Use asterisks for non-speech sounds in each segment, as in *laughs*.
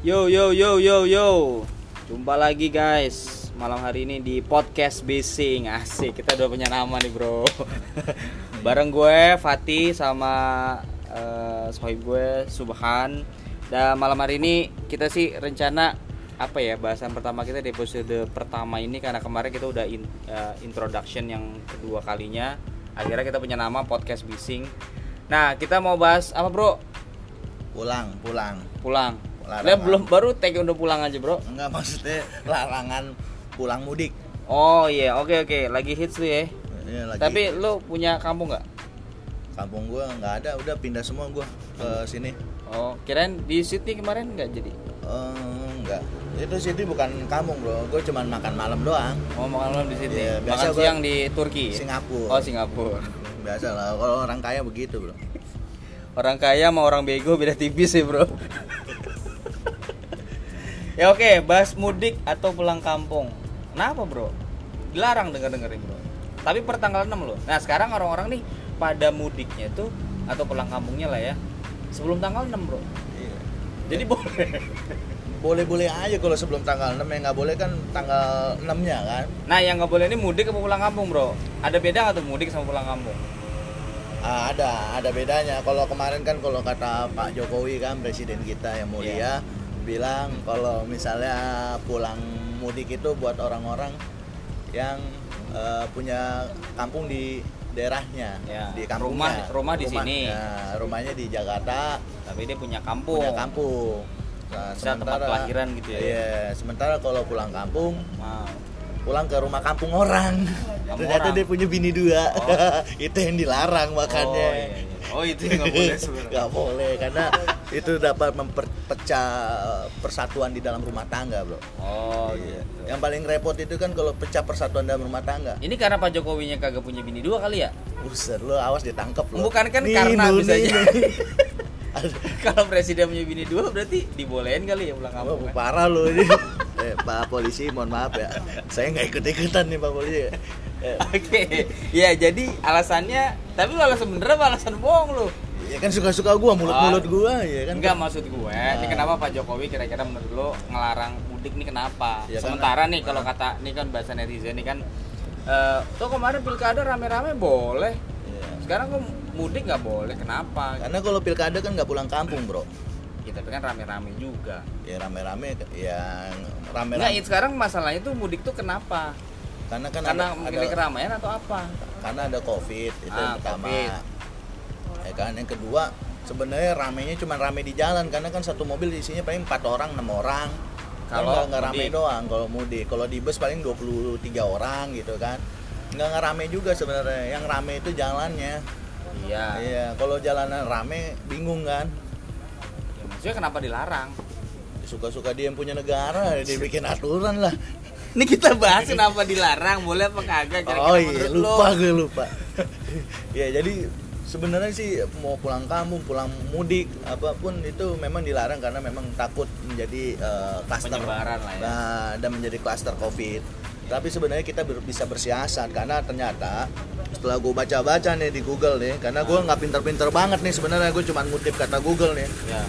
Yo yo yo yo yo. Jumpa lagi guys malam hari ini di podcast Bising asik kita udah punya nama nih bro. *laughs* Bareng gue Fatih sama uh, sohib gue Subhan. Dan malam hari ini kita sih rencana apa ya bahasan pertama kita di episode pertama ini karena kemarin kita udah in, uh, introduction yang kedua kalinya. Akhirnya kita punya nama podcast Bising. Nah kita mau bahas apa bro? Pulang, pulang. Pulang. Larangan. Lah belum baru tag udah pulang aja bro. Enggak maksudnya larangan pulang mudik. Oh iya, oke oke, lagi hits tuh ya. Iya, lagi Tapi lu punya kampung nggak? kampung gua nggak ada, udah pindah semua gua ke sini. Oh, kirain di Sydney kemarin nggak jadi? Eh, enggak. Itu sini bukan kampung, Bro. Gua cuma makan malam doang. Oh, makan malam di Sydney. Iya, biasa makan gua- siang di Turki. Singapura. Oh, Singapura. Biasa lah, kalau orang kaya begitu, Bro. Orang kaya sama orang bego beda tipis sih, Bro. Ya oke, bahas mudik atau pulang kampung. Kenapa, Bro? Dilarang denger-dengerin, Bro. Tapi per tanggal 6 loh. Nah, sekarang orang-orang nih pada mudiknya tuh atau pulang kampungnya lah ya. Sebelum tanggal 6, Bro. Iya. Jadi boleh. Boleh-boleh aja kalau sebelum tanggal 6 yang nggak boleh kan tanggal 6-nya kan. Nah, yang nggak boleh ini mudik apa pulang kampung, bro? Ada beda nggak tuh mudik sama pulang kampung? Ah, ada, ada bedanya. Kalau kemarin kan kalau kata Pak Jokowi kan presiden kita yang mulia Iya. Bilang kalau misalnya pulang mudik itu buat orang-orang yang eh, punya kampung di daerahnya, Ya, di kampungnya. rumah- rumah di sini. ya, rumahnya di Jakarta, Tapi dia punya kampung. punya kampung. Nah, Bisa tempat kelahiran gitu ya? Iya, sementara kalau pulang kampung Wow. pulang ke rumah kampung orang. Kampung Ternyata orang. dia punya bini dua. Oh. *laughs* itu yang dilarang makanya. Oh, iya, iya. Oh, itu nggak boleh sebenarnya. Nggak boleh karena itu dapat memperpecah persatuan di dalam rumah tangga, Bro. Oh, Iya. gitu. Yang paling repot itu kan kalau pecah persatuan dalam rumah tangga. Ini karena Pak Jokowinya kagak punya bini dua kali ya? Buset, lo awas ditangkap lo. Bukan kan Nih, karena bisa *laughs* Kalau presiden punya bini dua berarti dibolehin kali ya pulang kampung. Wah, ya? parah lo ini. *laughs* eh, Pak Polisi, mohon maaf ya. Saya nggak ikut-ikutan nih Pak Polisi. *laughs* Oke, ya jadi alasannya, tapi lu alasan bener apa alasan bohong lu? ya kan suka-suka gua, mulut-mulut gua ya kan. Enggak maksud gue, ini Ah. kenapa Pak Jokowi kira-kira menurut lo ngelarang mudik nih kenapa? Ya, Sementara karena- nih kalau kata ini kan bahasa netizen nih kan eh tuh kemarin pilkada rame-rame boleh. Iya. Sekarang kok mudik nggak boleh, kenapa? Karena kalau pilkada kan nggak pulang kampung, Bro. Ya, tapi kan rame-rame juga. Ya rame-rame yang rame-rame. ini sekarang masalahnya tuh mudik tuh kenapa? Karena kan Karena ada, ada keramaian atau apa? karena ada Covid itu Ah, yang pertama. Covid. Ya kan yang kedua sebenarnya ramenya cuma rame di jalan karena kan satu mobil isinya paling empat orang, enam orang. Kalau nggak rame doang kalau mudik. Kalau di bus paling 23 orang gitu kan. Nggak nggak rame juga sebenarnya. Yang rame itu jalannya. Iya. Iya, kalau jalanan rame bingung kan. Ya, maksudnya kenapa dilarang? Suka-suka dia yang punya negara, dia bikin aturan lah. Ini kita bahas kenapa dilarang, boleh apa kagak? Kira-kira Oh iya, menurut lo? lupa gue lupa. *laughs* ya jadi sebenarnya sih mau pulang kampung, pulang mudik, apa pun itu memang dilarang karena memang takut menjadi eh, klaster Penyebaran lah ya. Nah, dan menjadi klaster Covid. Tapi sebenarnya kita bisa bersiasat karena ternyata setelah gue baca-baca nih di Google nih, karena gue nggak pinter-pinter banget nih sebenarnya gue cuma ngutip kata Google nih. Ya.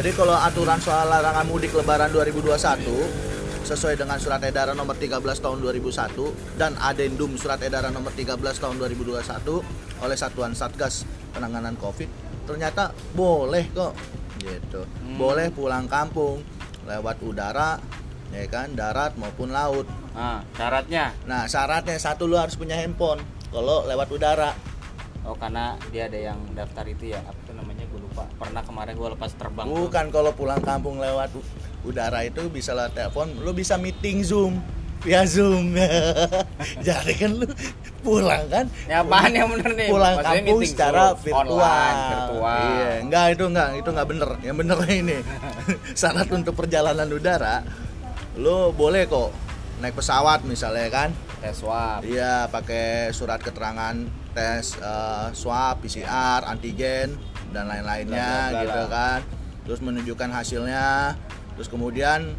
Jadi kalau aturan soal larangan mudik lebaran 2021 sesuai dengan surat edaran nomor 13 tahun 2001 dan adendum surat edaran nomor 13 tahun 2021 oleh Satuan Satgas Penanganan Covid ternyata boleh kok gitu. Hmm. Boleh pulang kampung lewat udara ya kan darat maupun laut. Nah, syaratnya Nah, syaratnya satu lu harus punya handphone kalau lewat udara. Oh karena dia ada yang daftar itu ya apa namanya gue lupa pernah kemarin gue lepas terbang. Bukan kalau pulang kampung lewat udara itu bisa lewat telepon, lu bisa meeting Zoom via Zoom. *laughs* Jadi kan lu pulang kan? Ya apaan yang bener nih? Pulang Maksudnya kampung secara virtual. online, virtual. Iya, enggak itu enggak, itu enggak bener. Yang bener *laughs* ini *laughs* syarat untuk perjalanan udara lu boleh kok naik pesawat misalnya kan. Tes swab. Iya, pakai surat keterangan tes eh, swab, PCR, antigen dan lain-lainnya gitu lah. kan. Terus menunjukkan hasilnya. Terus kemudian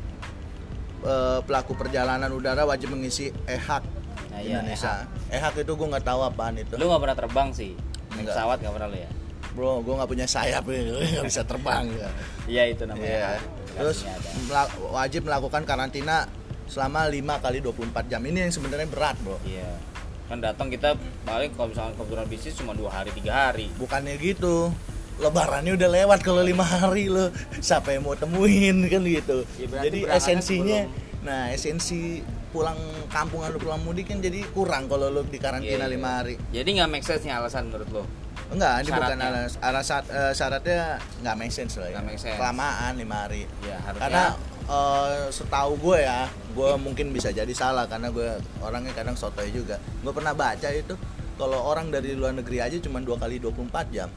eh, pelaku perjalanan udara wajib mengisi EHAK Nah, iya, Indonesia. EHAK itu gue nggak tahu apaan itu. Lu nggak pernah terbang sih? Naik Nggak. pesawat nggak pernah lu ya? bro gue nggak punya sayap nggak bisa terbang ya. Iya itu namanya. Iya. Terus Kakinya ada. mela- wajib melakukan karantina selama 5 kali 24 jam. Ini yang sebenarnya berat, Bro. Iya. Kan datang kita paling kalau misalkan kebetulan bisnis cuma dua hari tiga hari. Bukannya gitu. Lebarannya udah lewat kalau lima hari lo siapa yang mau temuin kan gitu. Ya, jadi esensinya, nah esensi pulang kampung atau pulang mudik kan jadi kurang kalau lo di karantina Iya, iya. lima hari. Jadi nggak make sense nih alasan menurut lo? Enggak, ini bukan Syaratnya. alas, alasan eh, syaratnya nggak make sense lah ya. Nggak make sense. Kelamaan lima hari. Ya harusnya. karena eh, setahu gue ya gue mungkin bisa jadi salah karena gue orangnya kadang sotoy juga gue pernah baca itu kalau orang dari luar negeri aja cuma dua kali 24 jam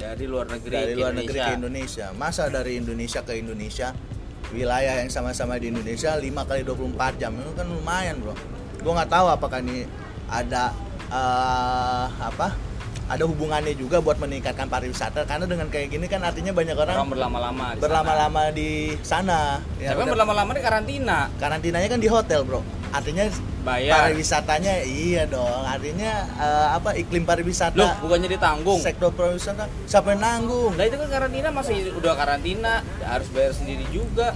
dari luar negeri dari ke luar negeri Indonesia. ke Indonesia. Masa dari Indonesia ke Indonesia? Wilayah yang sama-sama di Indonesia 5 kali 24 jam. Itu kan lumayan bro. Gue nggak tahu apakah ini ada eh, apa ada hubungannya juga buat meningkatkan pariwisata karena dengan kayak gini kan artinya banyak orang Orang berlama-lama. di sana. berlama-lama di sana ya Tapi berlama-lama di karantina. karantinanya kan di hotel bro artinya Bayar. pariwisatanya iya dong artinya eh, apa iklim pariwisata Loh, bukannya ditanggung? sektor pariwisata siapa yang nanggung Lah itu kan karantina masih udah karantina, harus bayar sendiri juga.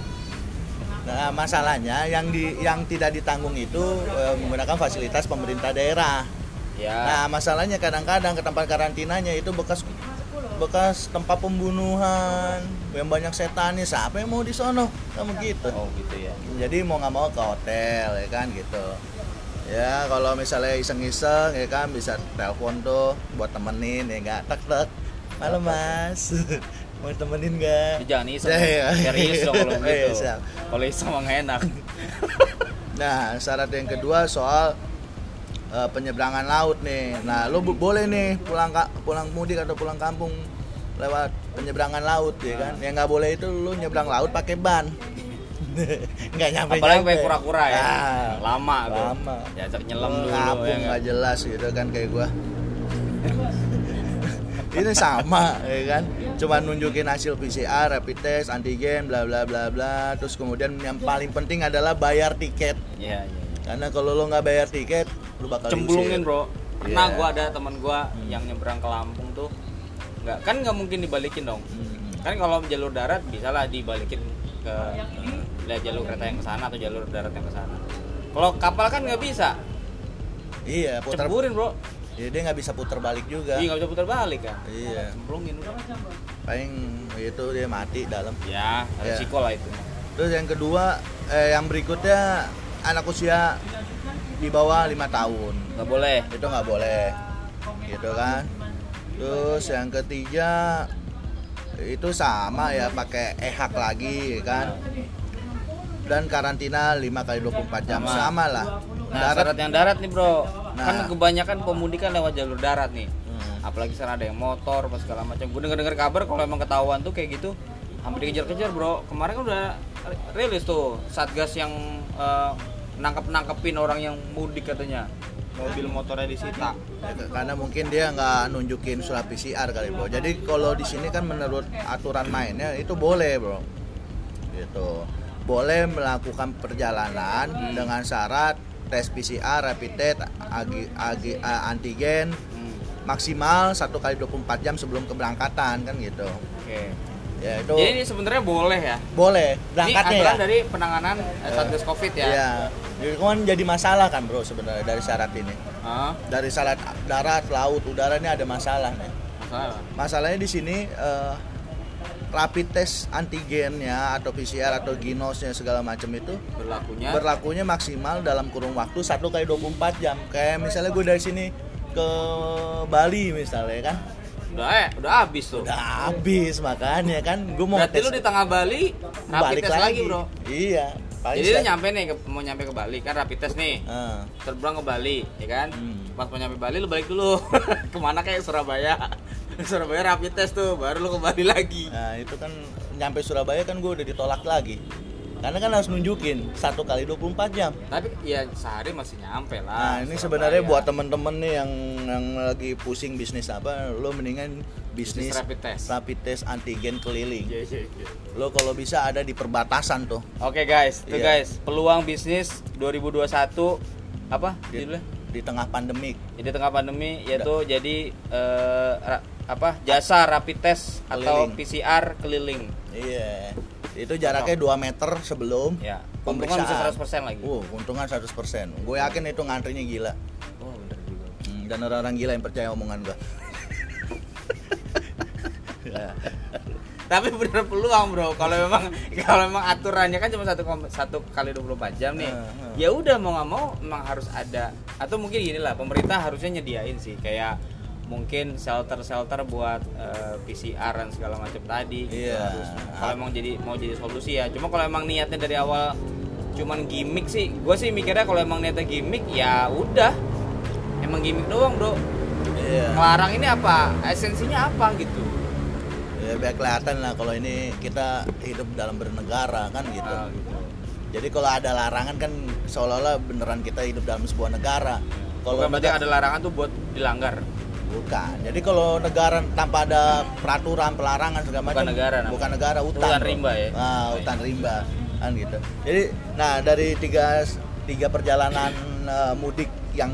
nah masalahnya yang di yang tidak ditanggung itu eh, menggunakan fasilitas pemerintah daerah Ya. nah masalahnya kadang-kadang ke tempat karantinanya itu bekas bekas tempat pembunuhan yang banyak setannya siapa yang mau di sono kamu gitu Oh gitu ya. jadi mau nggak mau ke hotel ya kan gitu ya kalau misalnya iseng-iseng ya kan bisa telepon tuh buat temenin ya nggak tek tek malam mas *laughs* mau temenin nggak jangan iseng. *laughs* Ya, ya. Serius dong kalau Iya, gitu. Kalau iseng mah enak. nah syarat yang kedua soal eh, penyeberangan laut nih nah lo bo- boleh nih pulang ka- pulang mudik atau pulang kampung lewat penyeberangan laut ya kan yang nggak boleh itu lo nyebrang laut pakai ban *laughs* nggak nyampe Apalagi pakai kura-kura ya. Ah. lama tuh. lama Diajak nyelam Oh, dulu ngapung ya nggak nggak? jelas gitu kan kayak gua *laughs* ini sama ya kan cuma nunjukin hasil PCR rapid test antigen bla bla bla bla terus kemudian yang paling penting adalah bayar tiket Iya, iya. iya. karena kalau lo nggak bayar tiket lu bakal Cemplungin. Bro. Pernah Iya. gua ada teman gua yang nyebrang ke Lampung tuh. Nggak, kan nggak mungkin dibalikin dong. Hmm. Kan kalau jalur darat bisa lah dibalikin ke lihat jalur kereta yang ke sana atau jalur darat yang ke sana. Kalau kapal kan nggak bisa. iya putar Cemburin, Bro. ya, dia nggak bisa putar balik juga Iya, nggak bisa putar balik kan. iya Cemplungin paling itu dia mati dalam Ya, Iya. resiko lah itu. Terus yang kedua, eh, yang berikutnya anak usia di bawah lima tahun Nggak boleh. itu nggak boleh, gitu kan. Terus yang ketiga itu sama ya pakai ehak lagi kan. Dan karantina 5 kali 24 jam Sama. sama, lah. Nah, Darat syarat yang darat nih, Bro. Nah. Kan kebanyakan pemudik kan lewat jalur darat nih. Hmm. apalagi sana ada yang motor apa segala macam gue denger dengar kabar kalau emang ketahuan tuh kayak gitu hampir dikejar-kejar bro kemarin kan udah rilis tuh satgas yang eh, nangkep nangkepin orang yang mudik katanya mobil motornya disita Ya, karena mungkin dia nggak nunjukin surat PCR kali bro. Jadi kalau di sini kan menurut aturan mainnya itu boleh bro. Gitu. Boleh melakukan perjalanan Hmm. dengan syarat tes PCR, rapid test, agi, agi- antigen Hmm, maksimal satu kali 24 jam sebelum keberangkatan kan gitu. oke Ya itu jadi ini sebenarnya boleh ya boleh ini berangkatnya aturan ya. dari penanganan eh, satgas covid ya Iya. Jadi kan jadi masalah kan bro sebenarnya dari syarat ini. Hah? Dari syarat darat, laut, udara ini ada masalah nih. masalah Masalahnya di sini eh, rapid test antigennya atau PCR atau ginosnya segala macam itu berlakunya berlakunya maksimal dalam kurun waktu 1 kali 24 jam. Kayak misalnya gue dari sini ke Bali misalnya kan. Udah eh udah habis tuh. Udah habis makanya kan gue mau berarti lu di tengah Bali rapid test lagi, bro. Iya. paling jadi lu nyampe nih ke- mau nyampe ke Bali kan rapid test nih. Ah, terbang ke Bali ya kan? Hmm. pas mau nyampe Bali lu balik dulu. *laughs* Ke mana kayak Surabaya? *laughs* Surabaya rapid test tuh baru lu ke Bali lagi. Nah itu kan nyampe Surabaya kan gue udah ditolak lagi. Karena kan harus nunjukin satu kali 24 jam. tapi ya sehari masih nyampe lah Nah ini sebenarnya buat temen-temen nih yang yang lagi pusing bisnis apa, lo mendingan bisnis Bisnis rapid test. rapid test antigen keliling. Iya, iya, iya. Lo kalau bisa ada di perbatasan tuh. Oke guys, tuh Iya. guys, peluang bisnis 2021 apa judulnya? di tengah pandemik Di tengah pandemi yaitu jadi eh, ra- apa jasa rapid test atau Keliling. PCR keliling. iya itu jaraknya 2 meter sebelum Ya. Keuntungan bisa 100% lagi. uh keuntungan 100% gue yakin itu ngantrinya gila Oh, bener juga. Hmm, dan orang-orang gila yang percaya omongan gue *laughs* Tapi bener peluang bro. Kalau memang kalau memang aturannya kan cuma satu satu kali 24 jam nih. Eh, eh. Ya udah mau nggak mau memang harus ada atau mungkin gini lah pemerintah harusnya nyediain sih kayak mungkin shelter-shelter buat eh, PCR dan segala macam tadi. gitu. Iya. Harus. Kalau emang jadi mau jadi solusi ya. Cuma kalau emang niatnya dari awal cuman gimmick sih, gue sih mikirnya kalau emang niatnya gimmick ya udah. Emang gimmick doang bro. iya Ngelarang ini apa? Esensinya apa gitu? ya biar kelihatan lah kalau ini kita hidup dalam bernegara kan gitu Ah, gitu. jadi kalau ada larangan kan seolah-olah beneran kita hidup dalam sebuah negara kalau berarti ada larangan tuh buat dilanggar. Bukan. Jadi kalau negara tanpa ada peraturan pelarangan segala Bukan macam negara namanya. bukan negara hutan Hutan rimba ya? nah, hutan rimba kan gitu. Jadi nah dari tiga tiga perjalanan eh, mudik yang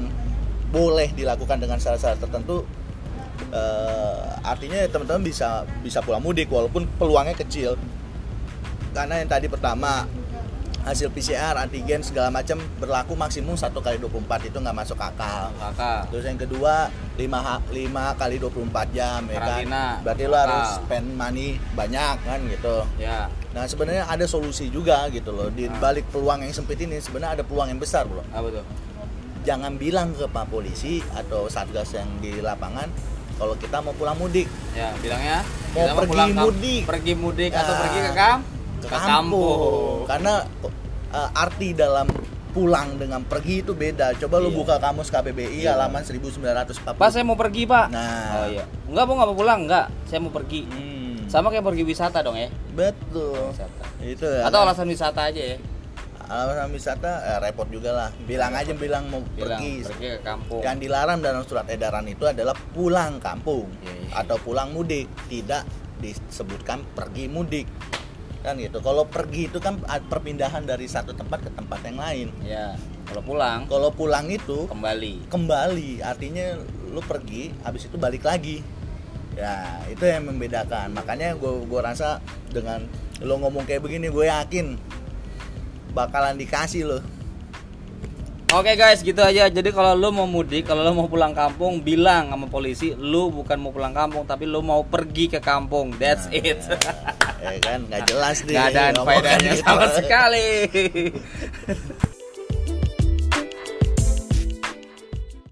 boleh dilakukan dengan syarat-syarat tertentu eh, artinya teman-teman bisa bisa pulang mudik walaupun peluangnya kecil. Karena yang tadi pertama hasil PCR antigen segala macam berlaku maksimum satu kali 24 itu nggak masuk akal Kakak. terus yang kedua 5 ha- 5 kali 24 jam ya kan berarti lo Akal. harus spend money banyak kan gitu Ya. nah sebenarnya ada solusi juga gitu loh di Ah. balik peluang yang sempit ini sebenarnya ada peluang yang besar bro Apa tuh? jangan bilang ke pak polisi atau satgas yang di lapangan kalau kita mau pulang mudik Ya, bilangnya Mau pergi pulang kam- mudik. Pergi mudik atau Ya. pergi ke kam? Ke kampung karena uh, arti dalam pulang dengan pergi itu beda coba lu Iya. buka kamus KBBI Iya. halaman 1940 Pak, saya mau pergi, Pak. Nah. Oh iya. Enggak, Bu, enggak mau pulang, enggak. Saya mau pergi. Hmm, Sama kayak pergi wisata dong ya. betul Wisata. itu ya Atau alasan wisata aja ya. alasan wisata eh, repot juga lah bilang aja bilang mau Bilang pergi pergi ke kampung. yang dilarang dalam surat edaran itu adalah pulang kampung Iya, iya. atau pulang mudik tidak disebutkan pergi mudik kan gitu kalau pergi itu kan perpindahan dari satu tempat ke tempat yang lain Ya. Kalau pulang kalau pulang itu kembali. kembali artinya lu pergi habis itu balik lagi ya itu yang membedakan makanya gue gua rasa dengan lo ngomong kayak begini gue yakin bakalan dikasih lo Oke guys, gitu aja. Jadi kalau lu mau mudik, kalau lu mau pulang kampung, bilang sama polisi, lu bukan mau pulang kampung, tapi lu mau pergi ke kampung. That's it. *laughs* ya kan nggak jelas deh Gak ada faedahnya gitu. sama sekali. *laughs*